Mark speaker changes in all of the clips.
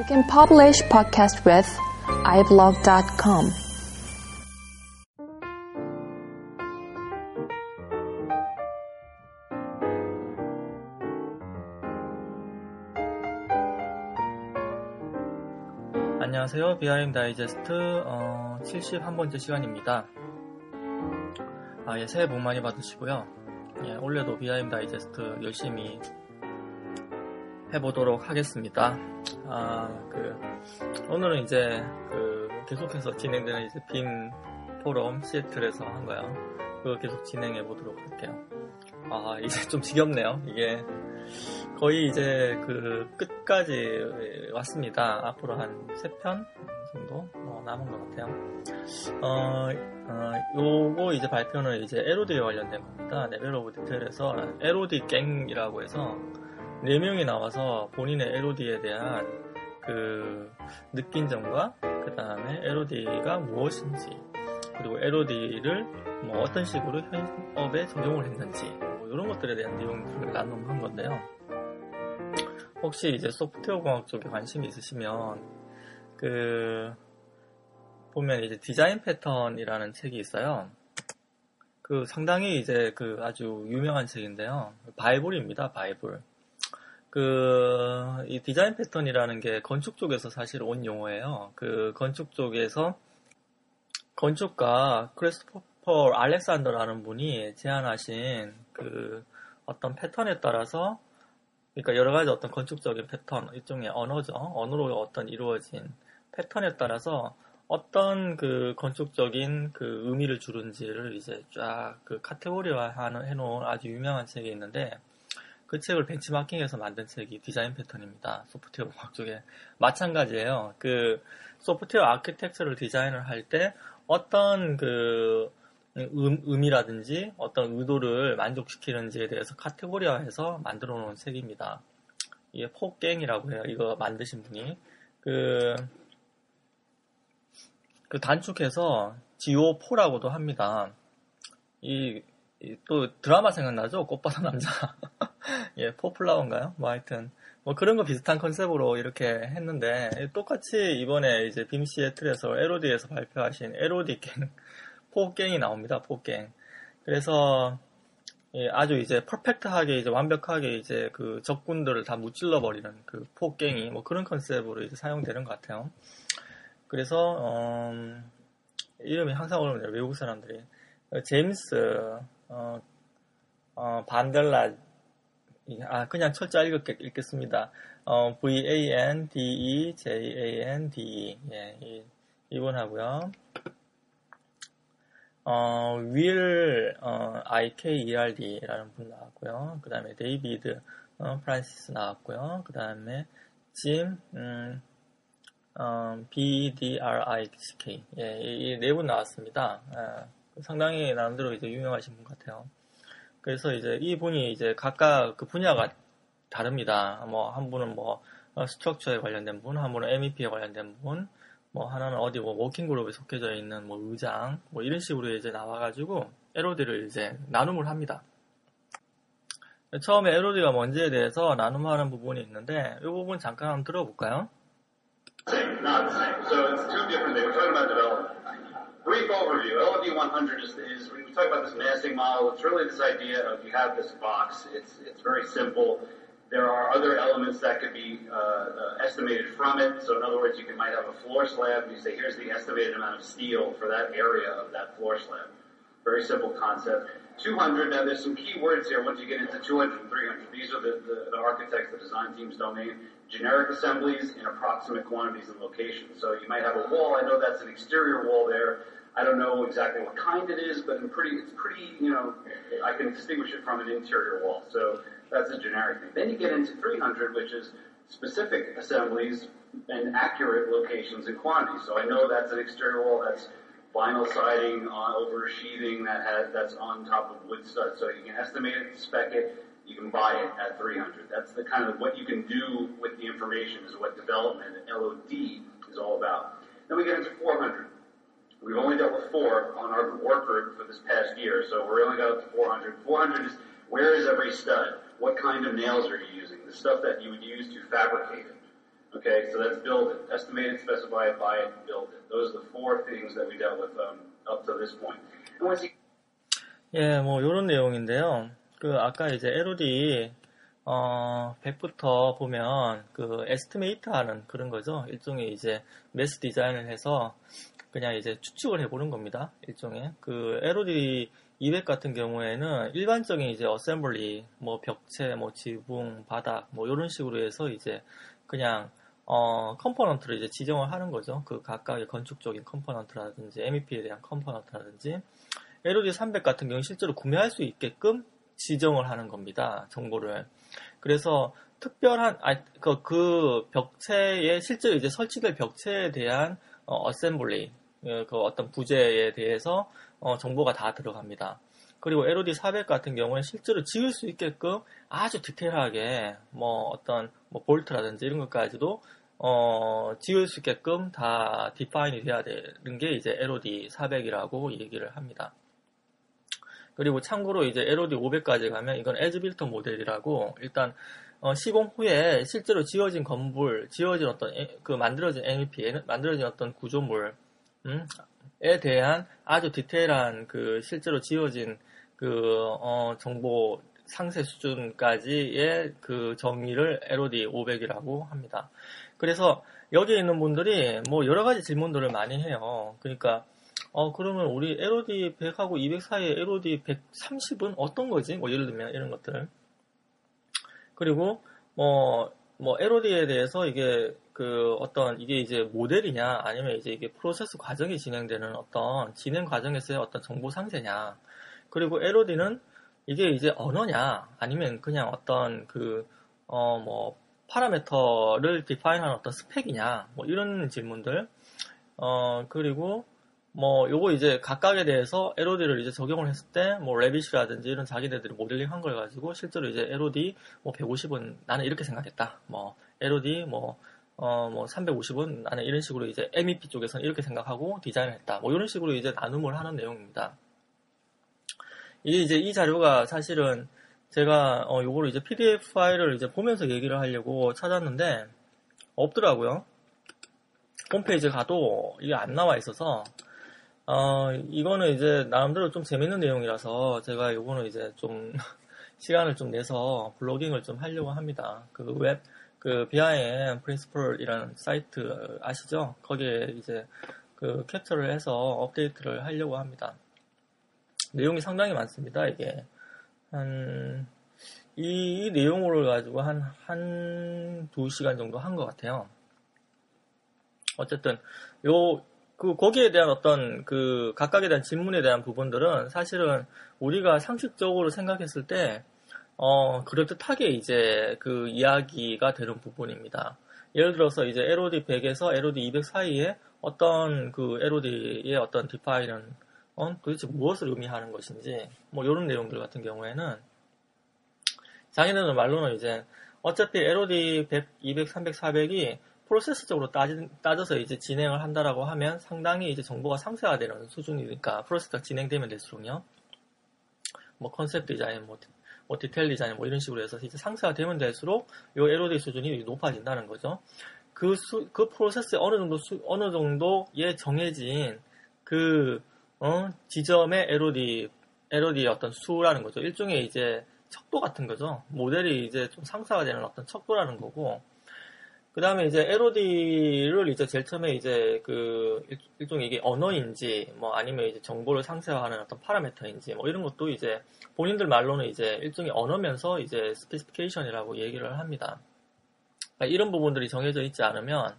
Speaker 1: You can publish podcast with iblog.com.
Speaker 2: 안녕하세요. 비하임 다이제스트 어, 71번째 시간입니다. 아, 예, 새해 복 많이 받으시고요. 예, 올해도 비하임 다이제스트 열심히 해보도록 하겠습니다. 아, 그, 오늘은 이제, 그, 계속해서 진행되는 이제 BIM 포럼 시애틀에서 한 거요. 그거 계속 진행해 보도록 할게요. 아, 이제 좀 지겹네요. 이게 거의 이제 그 끝까지 왔습니다. 앞으로 한 3편 정도 어, 남은 것 같아요. 어, 어, 요거 이제 발표는 이제 LOD에 관련된 겁니다. Level of Detail에서 LOD 갱이라고 해서 4명이 나와서 본인의 LOD에 대한 그 느낀 점과 그 다음에 LOD가 무엇인지 그리고 LOD를 뭐 어떤 식으로 현업에 적용을 했는지 뭐 이런 것들에 대한 내용들을 나눔한 건데요. 혹시 이제 소프트웨어 공학 쪽에 관심이 있으시면 그 보면 이제 디자인 패턴이라는 책이 있어요. 그 상당히 이제 그 아주 유명한 책인데요. 바이블입니다. 바이블. 그, 이 디자인 패턴이라는 게 건축 쪽에서 사실 온 용어예요. 그 건축 쪽에서 건축가 크리스토퍼 알렉산더라는 분이 제안하신 그 어떤 패턴에 따라서 그러니까 여러 가지 어떤 건축적인 패턴, 일종의 언어죠. 언어로 어떤 이루어진 패턴에 따라서 어떤 그 건축적인 그 의미를 주는지를 이제 쫙 그 카테고리화 해놓은 아주 유명한 책이 있는데 그 책을 벤치마킹해서 만든 책이 디자인 패턴입니다. 소프트웨어 공학 쪽에. 마찬가지예요. 그 소프트웨어 아키텍처를 디자인을 할 때 어떤 그 음, 의미라든지 어떤 의도를 만족시키는지에 대해서 카테고리화해서 만들어 놓은 책입니다. 이게 four gang이라고 해요. 이거 만드신 분이. 그, 그 단축해서 GO4라고도 합니다. 이, 또 드라마 생각나죠? 꽃바다 남자. 예, 포플라워인가요? 뭐 하여튼 뭐 그런 거 비슷한 컨셉으로 이렇게 했는데 똑같이 이번에 이제 빔 시애틀에서 LOD에서 발표하신 LOD 갱 포갱이 나옵니다. 포갱. 그래서 예, 아주 이제 퍼펙트하게 이제 완벽하게 이제 그 적군들을 다 무찔러 버리는 그 포갱이 뭐 그런 컨셉으로 이제 사용되는 것 같아요. 그래서 어, 이름이 항상 어려워요. 외국 사람들이 제임스 어, 어, 반델라 아, 그냥 철자 읽겠, 읽겠습니다. 어, V-A-N-D-E-Z-A-N-D-E. 예, 이, 이분 하고요. 어, 윌, 어, I-K-E-R-D라는 분 나왔고요. 그 다음에 데이비드, 어, 프란시스 나왔고요. 그 다음에 짐, 음, 어, B-D-R-I-C-K. 예, 이 네분 나왔습니다. 예, 상당히 나름대로 이제 유명하신 분 같아요. 그래서 이제 이분이 이제 각각 그 분야가 다릅니다. 뭐 한 분은 뭐 structure에 관련된 분, 한 분은 MEP에 관련된 분, 뭐 하나는 어디 뭐 working group에 속해져 있는 뭐 의장, 뭐 이런 식으로 이제 나와가지고 LOD를 이제 나눔을 합니다. 처음에 LOD가 뭔지에 대해서 나눔하는 부분이 있는데 이 부분 잠깐 한번 들어볼까요?
Speaker 3: Brief overview. LOD 100 is, is, we talk about this massing model. It's really this idea of you have this box. It's, it's very simple. There are other elements that could be uh, uh, estimated from it. So in other words, you can, might have a floor slab and you say, here's the estimated amount of steel for that area of that floor slab. Very simple concept. 200, now there's some key words here once you get into 200 and 300. These are the, the, the architects, the design team's domain. Generic assemblies in approximate quantities and locations. So you might have a wall. I know that's an exterior wall there. I don't know exactly what kind it is, but in pretty, it's pretty, you know, I can distinguish it from an interior wall. So that's a generic thing. Then you get into 300, which is specific assemblies and accurate locations and quantities. So I know that's an exterior wall. That's vinyl siding uh, on over sheathing that has that's on top of wood studs. So you can estimate it, spec it, you can buy it at 300. That's the kind of what you can do with the information is what development LOD is all about. Then we get into 400. We've only dealt with four on our work group for this past year, so we're only got up to 400. 400 is where is every stud? What kind of nails are you using? The stuff that you would use to fabricate it. Okay, so that's build it. Estimated, specify it, buy it, build it. Those are the four things that we dealt with um, up to this point. And once you
Speaker 2: 예, 뭐 요런 내용인데요. 그 아까 이제 LOD 어 100부터 보면 그 estimate 하는 그런 거죠. 일종의 이제 mass 디자인을 해서 그냥 이제 추측을 해보는 겁니다. 일종의 그 LOD 200 같은 경우에는 일반적인 이제 assembly, 뭐 벽체, 뭐 지붕, 바닥, 뭐 이런 식으로 해서 이제 그냥 어 component를 이제 지정을 하는 거죠. 그 각각의 건축적인 component라든지 MEP에 대한 component라든지 LOD 300 같은 경우는 실제로 구매할 수 있게끔 지정을 하는 겁니다. 정보를. 그래서 특별한 아, 그, 그 벽체에 실제로 이제 설치될 벽체에 대한 어, assembly 그 어떤 부재에 대해서 어, 정보가 다 들어갑니다. 그리고 LOD 400 같은 경우는 실제로 지을 수 있게끔 아주 디테일하게 뭐 어떤 뭐 볼트라든지 이런 것까지도 어, 지을 수 있게끔 다 define이 돼야 되는 게 이제 LOD 400이라고 얘기를 합니다. 그리고 참고로 이제 LOD 500까지 가면 이건 as-built 모델이라고 일단 어, 시공 후에 실제로 지어진 건물, 지어진 어떤 에, 그 만들어진 MEP, 만들어진 어떤 구조물, 음, 에 대한 아주 디테일한 그 실제로 지어진 그 어, 정보 상세 수준까지의 그 정의를 LOD 500이라고 합니다. 그래서 여기에 있는 분들이 뭐 여러 가지 질문들을 많이 해요. 그러니까 어 그러면 우리 LOD 100하고 200 사이에 LOD 130은 어떤 거지? 뭐 예를 들면 이런 것들. 그리고 뭐, 뭐 LOD에 대해서 이게 그 어떤 이게 이제 모델이냐 아니면 이제 이게 프로세스 과정이 진행되는 어떤 진행 과정에서의 어떤 정보 상세냐 그리고 LOD는 이게 이제 언어냐 아니면 그냥 어떤 그 어뭐 파라메터를 디파인하는 어떤 스펙이냐 뭐 이런 질문들 어 그리고 뭐 요거 이제 각각에 대해서 LOD를 이제 적용을 했을 때 뭐 레빗이라든지 이런 자기네들이 모델링 한 걸 가지고 실제로 이제 LOD 뭐 150은 나는 이렇게 생각했다 뭐 LOD 뭐 어, 뭐, 350은 나는 이런 식으로 이제 MEP 쪽에서는 이렇게 생각하고 디자인을 했다. 뭐, 이런 식으로 이제 나눔을 하는 내용입니다. 이게 이제 이 자료가 사실은 제가, 어, 요거를 이제 PDF 파일을 이제 보면서 얘기를 하려고 찾았는데, 없더라고요. 홈페이지 가도 이게 안 나와 있어서, 어, 이거는 이제 나름대로 좀 재밌는 내용이라서 제가 요거는 이제 좀 시간을 좀 내서 blogging을 좀 하려고 합니다. 그 웹, 그 BIM 프린스플이라는 사이트 아시죠? 거기에 이제 그 캡처를 해서 업데이트를 하려고 합니다. 내용이 상당히 많습니다. 이게 한 이, 이 내용을 가지고 한 한 두 시간 정도 한 것 같아요. 어쨌든 요 그 거기에 대한 어떤 그 각각에 대한 질문에 대한 부분들은 사실은 우리가 상식적으로 생각했을 때 어, 그럴듯하게 이제 그 이야기가 되는 부분입니다. 예를 들어서 이제 LOD 100에서 LOD 200 사이에 어떤 그 LOD의 어떤 디파인은 어, 도대체 무엇을 의미하는 것인지 뭐 이런 내용들 같은 경우에는 자기네들 말로는 이제 어차피 LOD 100, 200, 300, 400이 프로세스적으로 따지, 따져서 이제 진행을 한다라고 하면 상당히 이제 정보가 상세화되는 수준이니까 프로세스가 진행되면 될수록요. 뭐 컨셉 디자인, 뭐, 뭐 디테일 디자인 뭐 이런 식으로 해서 이제 상세화되면 될수록 이 LOD 수준이 높아진다는 거죠. 그 수, 그 프로세스에 어느 정도 수, 어느 정도에 정해진 그 어, 지점의 LOD LOD의 어떤 수라는 거죠. 일종의 이제 척도 같은 거죠. 모델이 이제 좀 상사화되는 어떤 척도라는 거고, 그 다음에 이제 LOD를 이제 제일 처음에 이제 그 일종의 이게 언어인지 뭐 아니면 이제 정보를 상세화하는 어떤 파라메터인지 뭐 이런 것도 이제 본인들 말로는 이제 일종의 언어면서 이제 specification이라고 얘기를 합니다. 그러니까 이런 부분들이 정해져 있지 않으면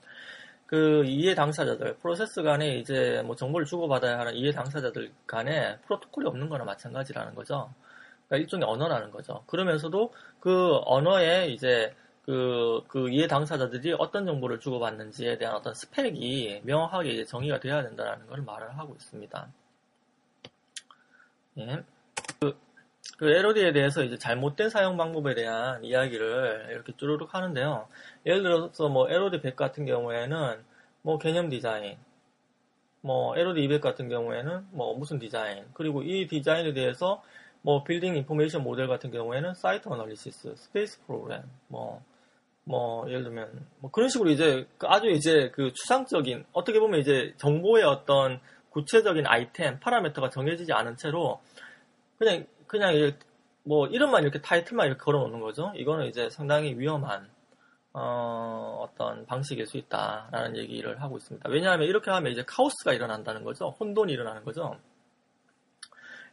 Speaker 2: 그 이해 당사자들, 프로세스 간에 이제 뭐 정보를 주고받아야 하는 이해 당사자들 간에 프로토콜이 없는 거나 마찬가지라는 거죠. 그러니까 일종의 언어라는 거죠. 그러면서도 그 언어에 이제 그, 그 이해 당사자들이 어떤 정보를 주고받는지에 대한 어떤 스펙이 명확하게 정의가 되어야 된다는 걸 말을 하고 있습니다. 예. 그, 그 LOD에 대해서 이제 잘못된 사용 방법에 대한 이야기를 이렇게 쭈루룩 하는데요. 예를 들어서 뭐 LOD 100 같은 경우에는 뭐 개념 디자인, 뭐 LOD 200 같은 경우에는 뭐 무슨 디자인, 그리고 이 디자인에 대해서 뭐 building information model 같은 경우에는 site analysis, space program, 뭐 뭐 예를 들면 뭐 그런 식으로 이제 그 아주 이제 그 추상적인 어떻게 보면 이제 정보의 어떤 구체적인 아이템 파라미터가 정해지지 않은 채로 그냥 그냥 이제 뭐 이름만 이렇게 타이틀만 이렇게 걸어놓는 거죠. 이거는 이제 상당히 위험한 어, 떤 방식일 수 있다라는 얘기를 하고 있습니다. 왜냐하면 이렇게 하면 이제 카오스가 일어난다는 거죠. 혼돈이 일어나는 거죠.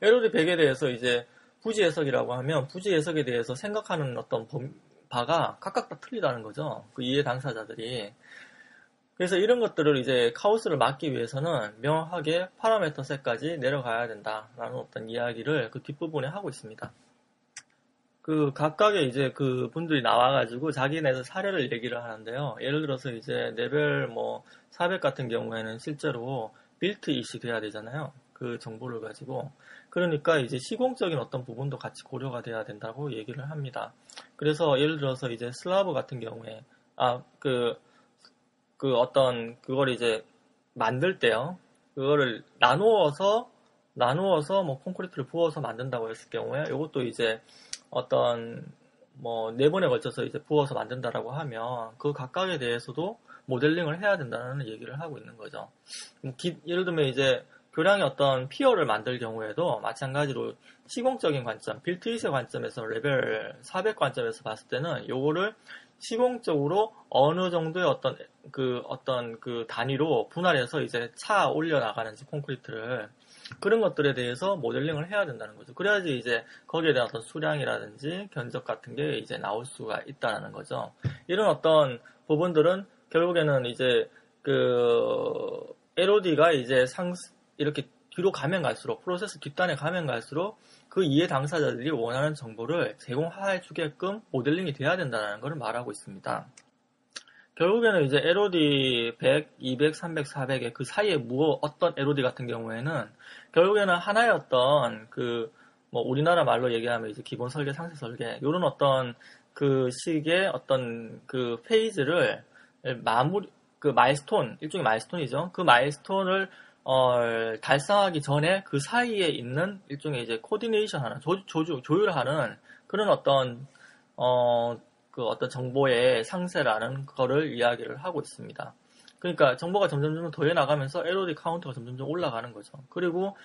Speaker 2: LOD 100에 대해서 이제 부지 해석이라고 하면 부지 해석에 대해서 생각하는 어떤 바가 각각 다 틀리다는 거죠. 그 이해 당사자들이. 그래서 이런 것들을 이제 카오스를 막기 위해서는 명확하게 parameter set까지 내려가야 된다라는 어떤 이야기를 그 뒷부분에 하고 있습니다. 그 각각의 이제 그 분들이 나와가지고 자기네들 사례를 얘기를 하는데요. 예를 들어서 이제 레벨 뭐 400 같은 경우에는 실제로 build it이 돼야 되잖아요. 그 정보를 가지고. 그러니까 이제 시공적인 어떤 부분도 같이 고려가 돼야 된다고 얘기를 합니다. 그래서 예를 들어서 이제 슬라브 같은 경우에, 아, 그, 그 어떤, 그걸 이제 만들 때요. 그거를 나누어서, 나누어서 뭐 콘크리트를 부어서 만든다고 했을 경우에 이것도 이제 어떤 뭐 네 번에 걸쳐서 이제 부어서 만든다라고 하면 그 각각에 대해서도 모델링을 해야 된다는 얘기를 하고 있는 거죠. 기, 예를 들면 이제 교량의 어떤 피어를 만들 경우에도 마찬가지로 시공적인 관점, 빌트잇의 관점에서 레벨 400 관점에서 봤을 때는 요거를 시공적으로 어느 정도의 어떤 그 어떤 그 단위로 분할해서 이제 차 올려 나가는지 콘크리트를 그런 것들에 대해서 모델링을 해야 된다는 거죠. 그래야지 이제 거기에 대한 어떤 수량이라든지 견적 같은 게 이제 나올 수가 있다는 거죠. 이런 어떤 부분들은 결국에는 이제 그 LOD가 이제 상 이렇게 뒤로 가면 갈수록 프로세스 뒷단에 가면 갈수록 그 이해 당사자들이 원하는 정보를 제공해 주게끔 모델링이 돼야 된다는 것을 말하고 있습니다. 결국에는 이제 LOD 100, 200, 300, 400의 그 사이에 무엇 어떤 LOD 같은 경우에는 결국에는 하나의 어떤 그 뭐 우리나라 말로 얘기하면 이제 기본 설계, 상세 설계 이런 어떤 그 식의 어떤 그 페이지를 마무리 그 milestone 일종의 milestone이죠. 그 milestone을 어, 달성하기 전에 그 사이에 있는 일종의 이제 coordination 하는 조, 조주 조율하는 그런 어떤 어, 그 어떤 정보의 상세라는 거를 이야기를 하고 있습니다. 그러니까 정보가 점점점 더해 나가면서 LOD 카운트가 점점점 올라가는 거죠. 그리고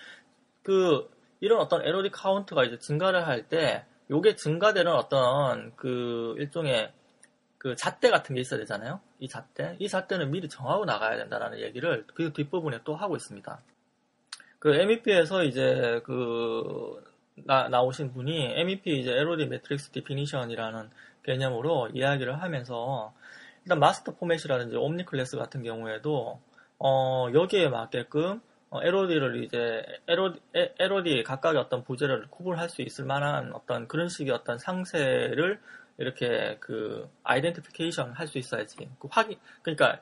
Speaker 2: 그 이런 어떤 LOD 카운트가 이제 증가를 할 때 요게 증가되는 어떤 그 일종의 그 잣대 같은 게 있어야 되잖아요. 이 잣대. 이 잣대는 미리 정하고 나가야 된다라는 얘기를 그 뒷부분에 또 하고 있습니다. 그 MEP에서 이제 그 나, 나오신 분이 MEP 이제 LOD matrix definition이라는 개념으로 이야기를 하면서 일단 MasterFormat이라든지 OmniClass 같은 경우에도 어, 여기에 맞게끔 어, LOD를 이제 LOD, LOD 각각의 어떤 부재를 구분할 수 있을 만한 어떤 그런 식의 어떤 상세를 이렇게 그 identification 할 수 있어야지 그 확인 그러니까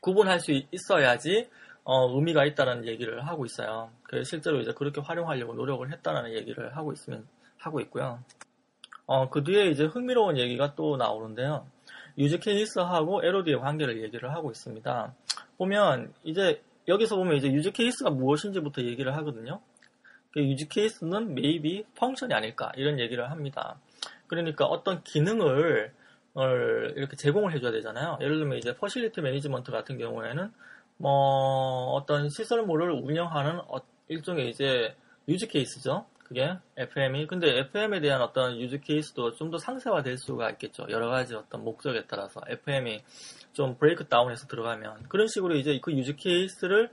Speaker 2: 구분할 수 있어야지 어, 의미가 있다는 얘기를 하고 있어요. 그래서 실제로 이제 그렇게 활용하려고 노력을 했다는 얘기를 하고 있으면 하고 있고요. 어, 그 뒤에 이제 흥미로운 얘기가 또 나오는데요. use case하고 LOD의 관계를 얘기를 하고 있습니다. 보면 이제 여기서 보면 이제 use case가 무엇인지부터 얘기를 하거든요. 그 use case는 maybe function이 아닐까 이런 얘기를 합니다. 그러니까 어떤 기능을 이렇게 제공을 해줘야 되잖아요. 예를 들면 이제 facility management 같은 경우에는 뭐 어떤 시설물을 운영하는 어, 일종의 이제 use case죠. 그게 FM이 근데 FM에 대한 어떤 use case도 좀 더 상세화될 수가 있겠죠. 여러 가지 어떤 목적에 따라서 FM이 좀 break down해서 들어가면 그런 식으로 이제 그 use case를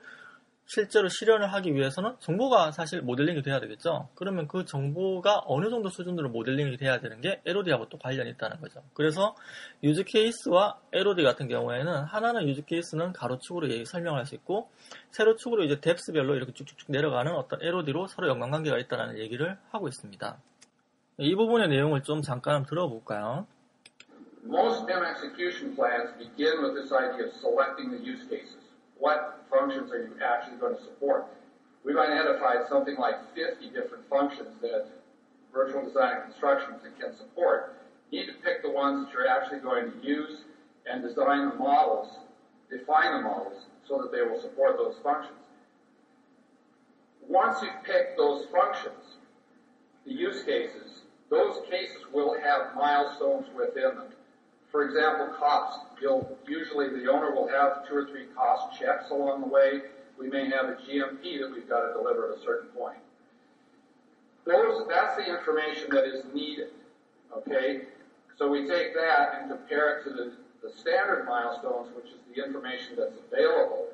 Speaker 2: 실제로 실현을 하기 위해서는 정보가 사실 모델링이 돼야 되겠죠. 그러면 그 정보가 어느 정도 수준으로 모델링이 돼야 되는 게 LOD하고 또 관련이 있다는 거죠. 그래서 유즈 케이스와 LOD 같은 경우에는 하나는 유즈 케이스는 가로축으로 설명할 수 있고 세로축으로 이제 뎁스별로 이렇게 쭉쭉쭉 내려가는 어떤 LOD로 서로 연관관계가 있다는 얘기를 하고 있습니다. 이 부분의 내용을 좀 잠깐 들어볼까요?
Speaker 4: Most BIM execution plans begin with this idea of selecting the use cases. What functions are you actually going to support? We've identified something like 50 different functions that virtual design and construction can support. You need to pick the ones that you're actually going to use and design the models, define the models so that they will support those functions. Once you pick those functions, the use cases, those cases will have milestones within them. For example, cost. You'll, usually the owner will have two or three cost checks along the way. We may have a GMP that we've got to deliver at a certain point. Those, that's the information that is needed. Okay? So we take that and compare it to the, the standard milestones, which is the information that's available.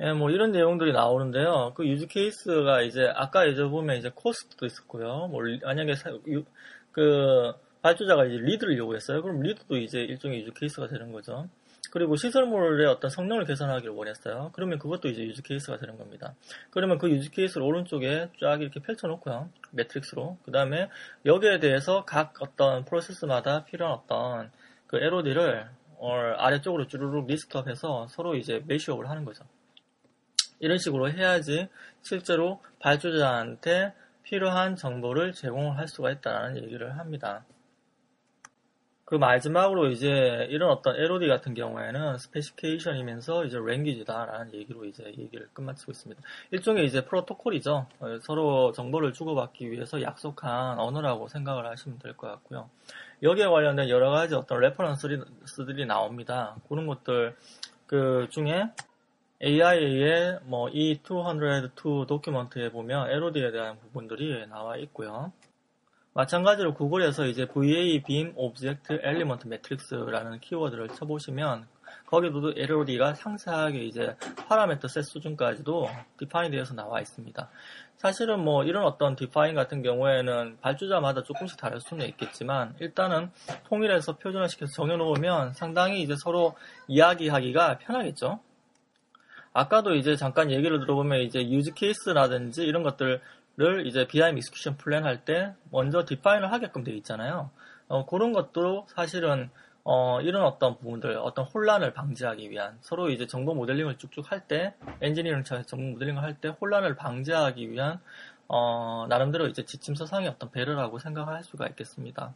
Speaker 2: 예, 뭐 이런 내용들이 나오는데요. 그 유즈 케이스가 이제 아까 이제 보면 이제 코스트도 있었고요. 뭐 리- 만약에 사- 유- 그 발주자가 이제 LEED를 요구했어요. 그럼 LEED도 이제 일종의 use case가 되는 거죠. 그리고 시설물의 어떤 성능을 개선하기를 원했어요. 그러면 그것도 이제 use case가 되는 겁니다. 그러면 그 use case를 오른쪽에 쫙 이렇게 펼쳐놓고요. 매트릭스로. 그 다음에 여기에 대해서 각 어떤 프로세스마다 필요한 어떤 그 LOD를 아래쪽으로 쭈루룩 list up해서 서로 이제 mashup을 하는 거죠. 이런 식으로 해야지 실제로 발주자한테 필요한 정보를 제공을 할 수가 있다는 얘기를 합니다. 그 마지막으로 이제 이런 어떤 LOD 같은 경우에는 specification이면서 이제 language다라는 얘기로 이제 얘기를 끝마치고 있습니다. 일종의 이제 프로토콜이죠. 어, 서로 정보를 주고받기 위해서 약속한 언어라고 생각을 하시면 될 것 같고요. 여기에 관련된 여러 가지 어떤 reference들이 나옵니다. 그런 것들 그 중에 AIA의 뭐 E202 document에 보면 LOD에 대한 부분들이 나와 있고요. 마찬가지로 구글에서 이제 VA Element Matrix라는 키워드를 쳐보시면 거기도 LOD가 상세하게 이제 parameter set 수준까지도 define 되어서 나와 있습니다. 사실은 뭐 이런 어떤 define 같은 경우에는 발주자마다 조금씩 다를 수는 있겠지만 일단은 통일해서 표준화 시켜서 정해놓으면 상당히 이제 서로 이야기하기가 편하겠죠. 아까도 이제 잠깐 얘기를 들어보면 이제 use case라든지 이런 것들 을 이제 BIM execution plan 할 때 먼저 define을 하게끔 되어 있잖아요. 어, 그런 것도 사실은 어, 이런 어떤 부분들, 어떤 혼란을 방지하기 위한 서로 이제 정보 모델링을 쭉쭉 할 때, 엔지니어링 차에서 정보 모델링을 할 때 혼란을 방지하기 위한 어, 나름대로 이제 지침서상의 어떤 배려라고 생각할 수가 있겠습니다.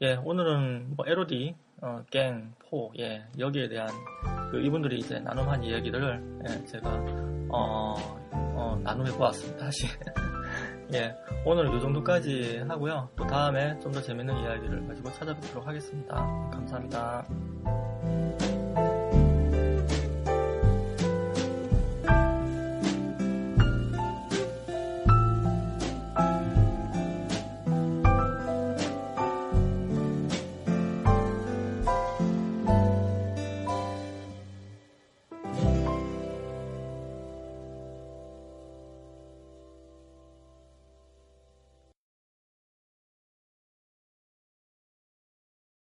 Speaker 2: 예, 오늘은 뭐 LOD, 어, 갱, 포, 예, 여기에 대한 그 이분들이 이제 나눔한 이야기들을 예, 제가 어, 어, 나눔해 보았습니다. 다시. 예, 오늘은 이 정도까지 하고요. 또 다음에 좀 더 재밌는 이야기를 가지고 찾아뵙도록 하겠습니다. 감사합니다.